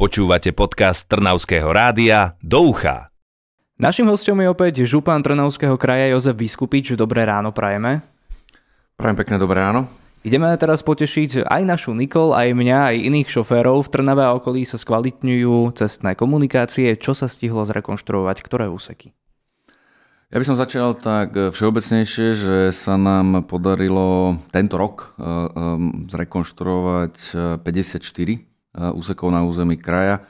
Počúvate podcast Trnavského rádia Do ucha. Našim hostom je opäť župan Trnavského kraja Jozef Vyskupič. Dobré ráno prajeme. Prajem pekné dobré ráno. Ideme teraz potešiť aj našu Nikol, aj mňa, aj iných šoférov. V Trnave a okolí sa skvalitňujú cestné komunikácie. Čo sa stihlo zrekonštruovať? Ktoré úseky? Ja by som začal tak všeobecnejšie, že sa nám podarilo tento rok eh, eh, zrekonštruovať 54 eh, úsekov na území kraja.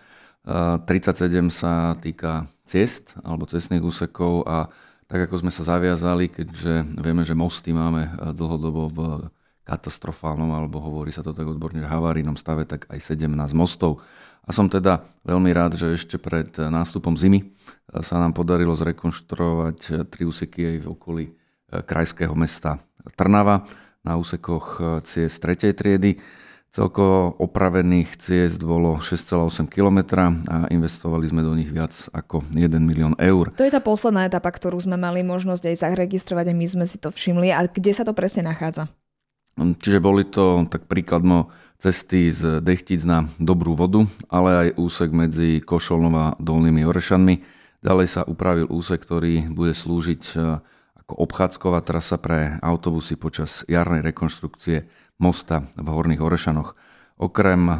37 sa týka ciest alebo cestných úsekov a tak ako sme sa zaviazali, keďže vieme, že mosty máme dlhodobo v katastrofálnom, alebo hovorí sa to tak odborne, havarínom stave, tak aj 17 mostov. A som teda veľmi rád, že ešte pred nástupom zimy sa nám podarilo zrekonštruovať tri úseky aj v okolí e, krajského mesta Trnava na úsekoch e, ciest 3. triedy. Celkovo opravených ciest bolo 6,8 km a investovali sme do nich viac ako 1 milión eur. To je tá posledná etapa, ktorú sme mali možnosť aj zaregistrovať a my sme si to všimli. A kde sa to presne nachádza? Čiže boli to tak príkladmo cesty z Dechtic na Dobrú vodu, ale aj úsek medzi Košolnom a Dolnými Orešanmi. Ďalej sa upravil úsek, ktorý bude slúžiť ako obchádzková trasa pre autobusy počas jarnej rekonštrukcie mosta v Horných Orešanoch. Okrem e,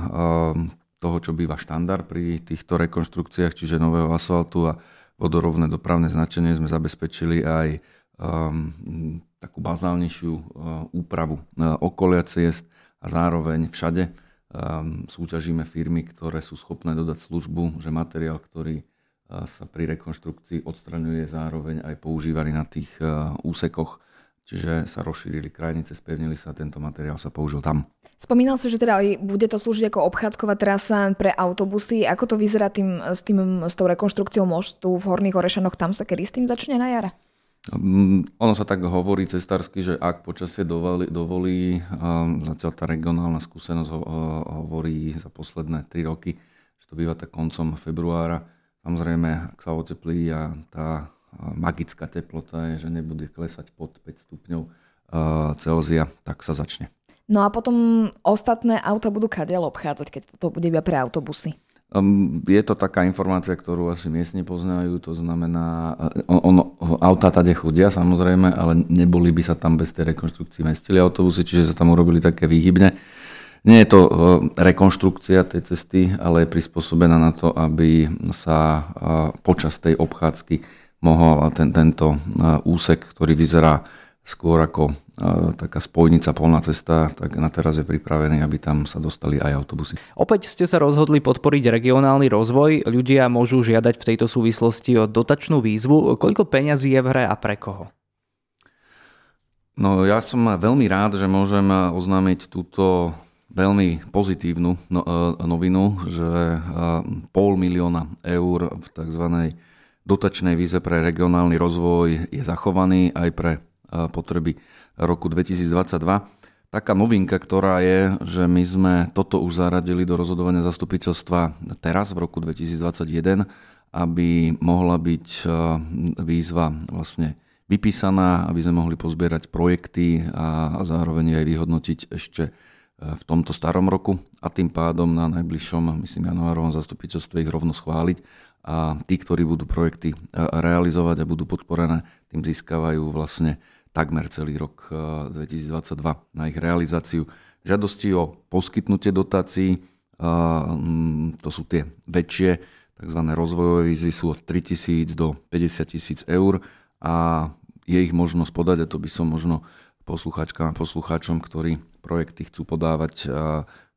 toho, čo býva štandard pri týchto rekonštrukciách, čiže nového asfaltu a vodorovné dopravné značenie, sme zabezpečili aj um, takú bazálnejšiu uh, úpravu uh, okolia ciest, a zároveň všade um, súťažíme firmy, ktoré sú schopné dodať službu, že materiál, ktorý sa pri rekonštrukcii odstraňuje, zároveň aj používaný na tých uh, úsekoch. Čiže sa rozšírili krajnice, spevnili sa tento materiál sa použil tam. Spomínal si, že teda bude to slúžiť ako obchádzková trasa pre autobusy. Ako to vyzerá tým, s, tým, s tou rekonštrukciou mostu v Horných Orešanoch? Tam sa kedy s tým začne na jar? Mm, ono sa tak hovorí cestársky, že ak počasie dovolí, dovolí zatiaľ tá regionálna skúsenosť hovorí za posledné 3 roky, že to býva tak koncom februára. Samozrejme, ak sa oteplí a tá magická teplota je, že nebude klesať pod 5 stupňov Celzia, tak sa začne. No a potom ostatné auta budú kadiaľ obchádzať, keď to bude iba pre autobusy? Um, je to taká informácia, ktorú asi miestne poznajú, to znamená, on, on, auta tade chodia samozrejme, ale neboli by sa tam bez tej rekonštrukcie mestili autobusy, čiže sa tam urobili také výhybne. Nie je to uh, rekonštrukcia tej cesty, ale je prispôsobená na to, aby sa uh, počas tej obchádzky mohol ten, tento uh, úsek, ktorý vyzerá skôr ako taká spojnica, polná cesta, tak na teraz je pripravený, aby tam sa dostali aj autobusy. Opäť ste sa rozhodli podporiť regionálny rozvoj. Ľudia môžu žiadať v tejto súvislosti o dotačnú výzvu. Koľko peňazí je v hre a pre koho? No ja som veľmi rád, že môžem oznámiť túto veľmi pozitívnu no, e, novinu, že e, pol milióna eur v tzv. dotačnej víze pre regionálny rozvoj je zachovaný aj pre e, potreby roku 2022. Taká novinka, ktorá je, že my sme toto už zaradili do rozhodovania zastupiteľstva teraz v roku 2021, aby mohla byť výzva vlastne vypísaná, aby sme mohli pozbierať projekty a zároveň aj vyhodnotiť ešte v tomto starom roku a tým pádom na najbližšom, myslím, januárovom zastupiteľstve ich rovno schváliť a tí, ktorí budú projekty e, realizovať a budú podporené, tým získavajú vlastne takmer celý rok 2022 eh, na ich realizáciu. Žiadosti o poskytnutie dotácií, to sú tie väčšie, tzv. rozvojové výzvy sú od 3000 do 50 tisíc eur a je ich možnosť podať, a to by som možno poslucháčkam a poslucháčom, ktorí projekty chcú podávať eh,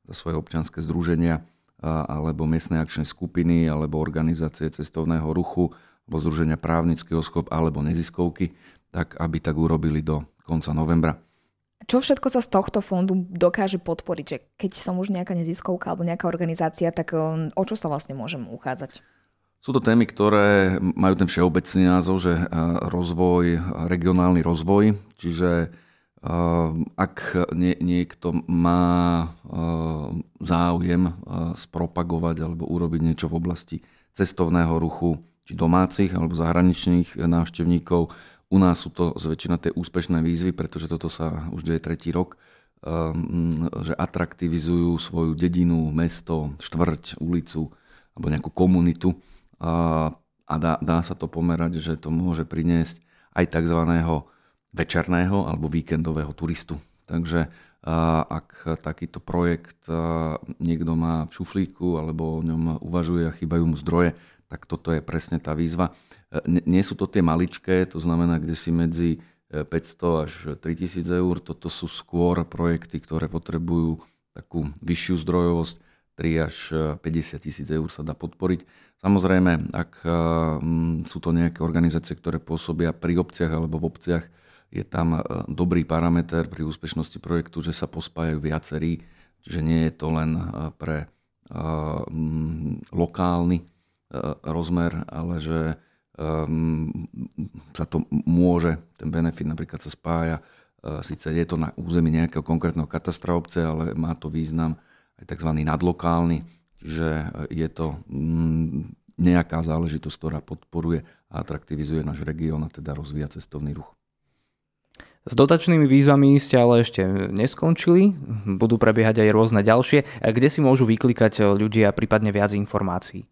za svoje občianske združenia alebo miestne akčné skupiny, alebo organizácie cestovného ruchu, alebo združenia právnických osôb, alebo neziskovky, tak aby tak urobili do konca novembra. Čo všetko sa z tohto fondu dokáže podporiť? Že keď som už nejaká neziskovka alebo nejaká organizácia, tak um, o čo sa vlastne môžem uchádzať? Sú to témy, ktoré majú ten všeobecný názov, že rozvoj, regionálny rozvoj, čiže uh, ak niekto má uh, záujem spropagovať alebo urobiť niečo v oblasti cestovného ruchu, či domácich alebo zahraničných návštevníkov, u nás sú to zväčšina tie úspešné výzvy, pretože toto sa už deje tretí rok, um, že atraktivizujú svoju dedinu, mesto, štvrť, ulicu alebo nejakú komunitu a dá, dá sa to pomerať, že to môže priniesť aj tzv. Večerného alebo víkendového turistu. Takže ak takýto projekt niekto má v šuflíku alebo o ňom uvažuje a chýbajú mu zdroje, tak toto je presne tá výzva. Nie sú to tie maličké, to znamená, kde si medzi 500 e, až 3000 eur, toto sú skôr projekty, ktoré potrebujú takú vyššiu zdrojovosť, 3 až 50 e, tisíc eur sa dá podporiť. Samozrejme, ak e, sú to nejaké organizácie, ktoré pôsobia pri obciach alebo v obciach, je tam dobrý parameter pri úspešnosti projektu, že sa pospájajú viacerí, že nie je to len pre lokálny rozmer, ale že sa to môže, ten benefit napríklad sa spája, síce je to na území nejakého konkrétneho katastra obce, ale má to význam aj tzv. nadlokálny, čiže je to nejaká záležitosť, ktorá podporuje a atraktivizuje náš región a teda rozvíja cestovný ruch. S dotačnými výzvami ste ale ešte neskončili, budú prebiehať aj rôzne ďalšie. Kde si môžu vyklikať ľudia prípadne viac informácií?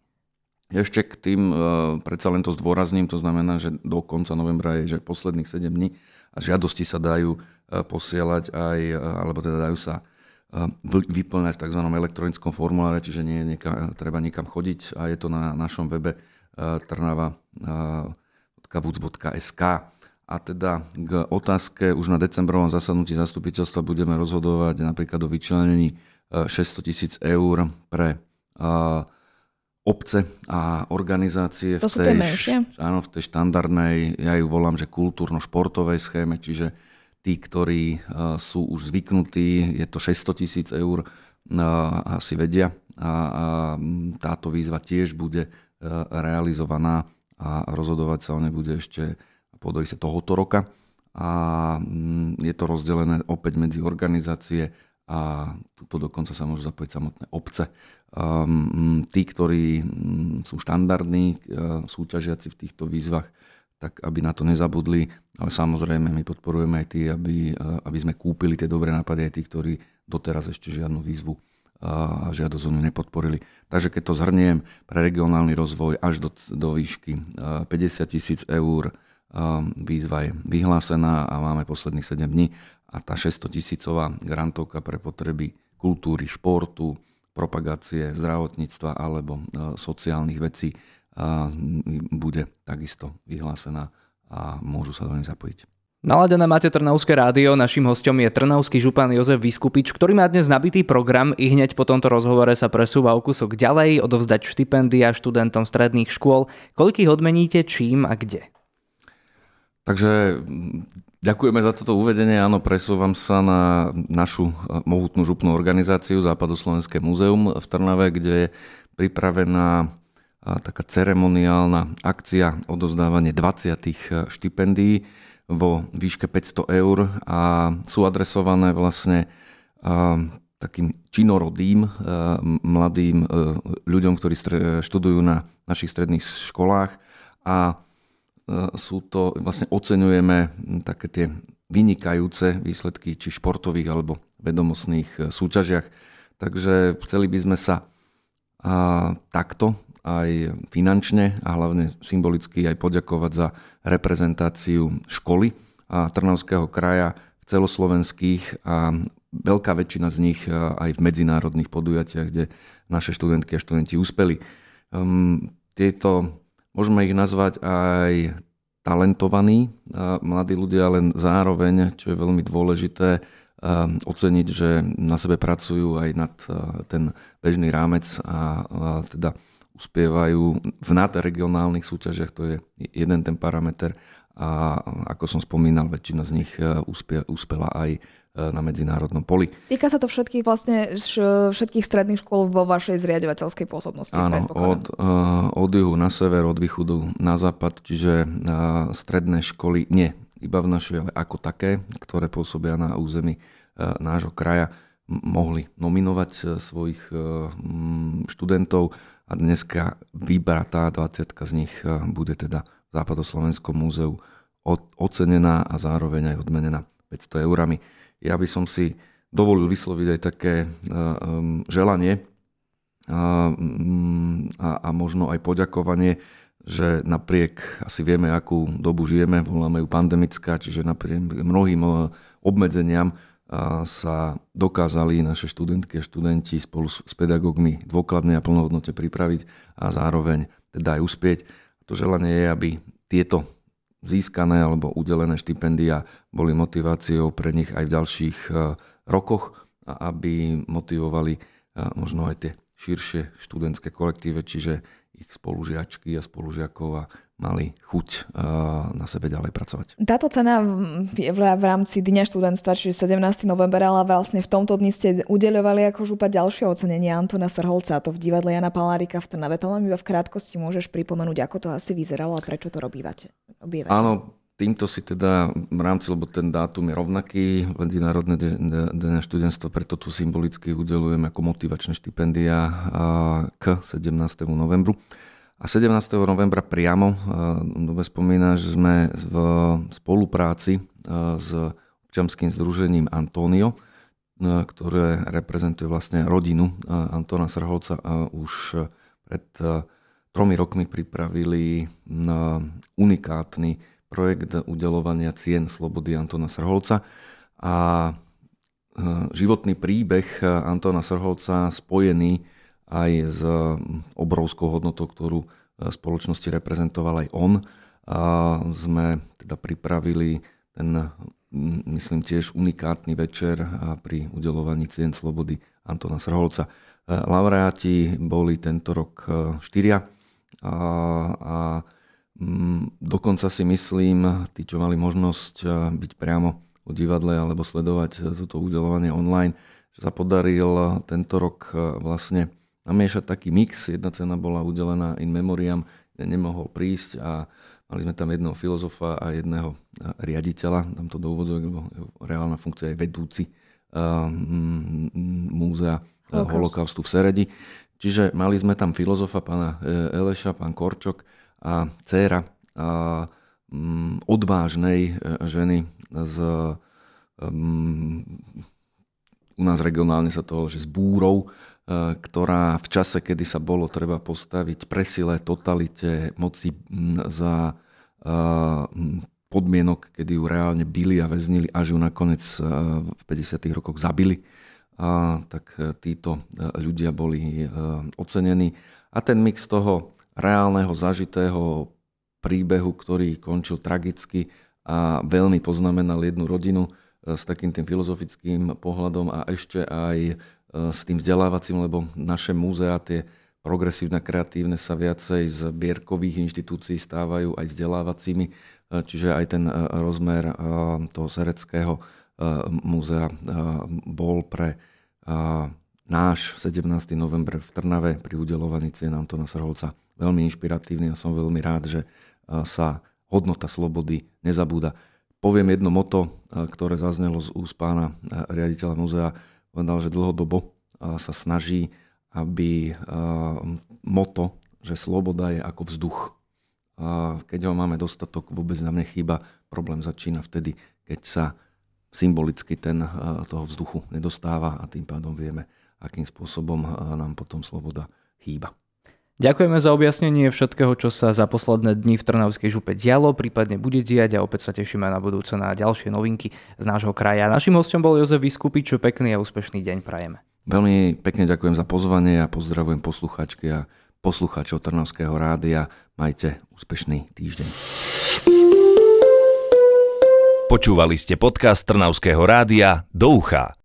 Ešte k tým, uh, predsa len to zdôrazním, to znamená, že do konca novembra je že posledných 7 dní a žiadosti sa dajú uh, posielať aj, alebo teda dajú sa vyplňať v tzv. elektronickom formuláre, čiže nie je nieka, treba nikam chodiť a je to na našom webe trnava.vuc.sk. A teda k otázke už na decembrovom zasadnutí zastupiteľstva budeme rozhodovať napríklad o vyčlenení 600 tisíc eur pre obce a organizácie to v tej, áno, v tej štandardnej, ja ju volám, že kultúrno-športovej schéme, čiže tí, ktorí uh, sú už zvyknutí, je to 600 tisíc eur, uh, asi vedia. A, a táto výzva tiež bude realizovaná a rozhodovať sa o nej bude ešte podarí sa tohoto roka a um, je to rozdelené opäť medzi organizácie a tuto dokonca sa môžu zapojiť samotné obce. Um, tí, ktorí um, sú štandardní uh, súťažiaci v týchto výzvach, tak aby na to nezabudli, ale samozrejme my podporujeme aj tí, aby, uh, aby sme kúpili tie dobré nápady aj tí, ktorí doteraz ešte žiadnu výzvu a žiadosť nepodporili. Takže keď to zhrniem, pre regionálny rozvoj až do, do výšky 50 tisíc eur výzva je vyhlásená a máme posledných 7 dní a tá 600 tisícová grantovka pre potreby kultúry, športu, propagácie zdravotníctva alebo e, sociálnych vecí bude takisto vyhlásená a môžu sa do nej zapojiť. Naladené máte Trnavské rádio, našim hostom je trnavský župan Jozef Vyskupič, ktorý má dnes nabitý program i hneď po tomto rozhovore sa presúva o kusok ďalej, odovzdať štipendia študentom stredných škôl. Koľkých odmeníte, čím a kde? Takže Ďakujeme za toto uvedenie. Áno, presúvam sa na našu eh, mohutnú župnú organizáciu Západoslovenské múzeum v Trnave, kde je pripravená eh, taká ceremoniálna akcia odozdávanie 20 eh, štipendií vo výške 500 eur a sú adresované vlastne takým činorodým mladým ľuďom, ktorí študujú na našich stredných školách a sú to, vlastne oceňujeme také tie vynikajúce výsledky či športových alebo vedomostných e, súťažiach. Takže chceli by sme sa a, takto aj finančne a hlavne symbolicky aj poďakovať za reprezentáciu školy a Trnavského kraja v celoslovenských a veľká väčšina z nich aj v medzinárodných podujatiach, kde naše študentky a študenti uspeli. Um, tieto Môžeme ich nazvať aj talentovaní. Mladí ľudia, len zároveň, čo je veľmi dôležité, oceniť, že na sebe pracujú aj nad ten bežný rámec a teda uspievajú v nadregionálnych súťažiach, to je jeden ten parameter a ako som spomínal, väčšina z nich uspela aj na medzinárodnom poli. Týka sa to všetkých vlastne všetkých stredných škôl vo vašej zriadovateľskej pôsobnosti. Áno, od, eh, od juhu na sever, od východu na západ, čiže eh, stredné školy nie iba v našej, ale ako také, ktoré pôsobia na území nášho kraja, mohli nominovať svojich študentov a dneska vybratá 20 z nich bude teda Západoslovenskom múzeu ocenená a zároveň aj odmenená 500 eurami ja by som si dovolil vysloviť aj také eh, želanie a, mm, a, možno aj poďakovanie, že napriek, asi vieme, akú dobu žijeme, voláme ju pandemická, čiže napriek mnohým e, obmedzeniam sa dokázali naše študentky a študenti spolu s pedagógmi dôkladne a plnohodnote pripraviť a zároveň teda aj uspieť. To želanie je, aby tieto získané alebo udelené štipendia boli motiváciou pre nich aj v ďalších e, rokoch a aby motivovali e, možno aj tie širšie študentské kolektíve, čiže ich spolužiačky a spolužiakov a mali chuť eh, na sebe ďalej pracovať. Táto cena je v rámci Dňa študentstva, čiže 17. november, ale vlastne v tomto dni ste udeľovali ako župa ďalšie ocenenie Antona Srholca, to v divadle Jana Palárika v Trnave. To len iba v krátkosti môžeš pripomenúť, ako to asi vyzeralo a prečo to robívate. Obývate. Áno, týmto si teda v rámci, lebo ten dátum je rovnaký, Medzinárodné dňa študentstva, preto tu symbolicky udelujem ako motivačné štipendia k 17. novembru. A 17. novembra priamo, dobe spomína, že sme v spolupráci s občanským združením Antonio, ktoré reprezentuje vlastne rodinu Antona Srholca už pred tromi rokmi pripravili unikátny projekt udelovania cien Slobody Antona Srholca. A životný príbeh Antona Srholca spojený aj s obrovskou hodnotou, ktorú e, spoločnosti reprezentoval aj on. A sme teda pripravili ten, myslím tiež unikátny večer pri udelovaní cien slobody Antona Srholca. E, laureáti boli tento rok štyria a, a dokonca si myslím, tí, čo mali možnosť byť priamo v divadle alebo sledovať toto udelovanie online, že sa podaril tento rok vlastne namiešať taký mix. Jedna cena bola udelená in memoriam, nemohol prísť a mali sme tam jedného filozofa a jedného riaditeľa, tam to do úvodu, lebo reálna funkcia je vedúci múzea holokaustu v Seredi. Čiže mali sme tam filozofa pána e, Eleša, pán Korčok a dcéra a, odvážnej e, ženy z u nás regionálne sa to že s búrou, E, ktorá v čase, kedy sa bolo treba postaviť presile totalite moci za e, podmienok, kedy ju reálne byli a väznili, až ju nakoniec e, v 50. rokoch zabili, tak títo ľudia boli ocenení. A ten mix toho reálneho, zažitého príbehu, ktorý končil tragicky a veľmi poznamenal jednu rodinu s takým tým filozofickým pohľadom a ešte aj s tým vzdelávacím, lebo naše múzea, tie progresívne, kreatívne sa viacej z bierkových inštitúcií stávajú aj vzdelávacími, čiže aj ten e, rozmer e, toho Sereckého e, múzea bol pre náš 17. november v Trnave pri udelovaní cien Antona Srholca veľmi inšpiratívny a som veľmi rád, že sa hodnota slobody nezabúda. Poviem jedno moto, ktoré zaznelo z úst pána riaditeľa múzea, povedal, že dlhodobo sa snaží, aby moto, že sloboda je ako vzduch. Keď ho máme dostatok, vôbec nám nechýba. Problém začína vtedy, keď sa symbolicky ten toho vzduchu nedostáva a tým pádom vieme, akým spôsobom nám potom sloboda chýba. Ďakujeme za objasnenie všetkého, čo sa za posledné dni v Trnavskej župe dialo, prípadne bude diať a opäť sa tešíme na budúce na ďalšie novinky z nášho kraja. Našim hostom bol Jozef Vyskupič, čo pekný a úspešný deň prajeme. Veľmi pekne ďakujem za pozvanie a pozdravujem posluchačky a poslucháčov Trnavského rádia. Majte úspešný týždeň. Počúvali ste podcast Trnavského rádia Do ucha.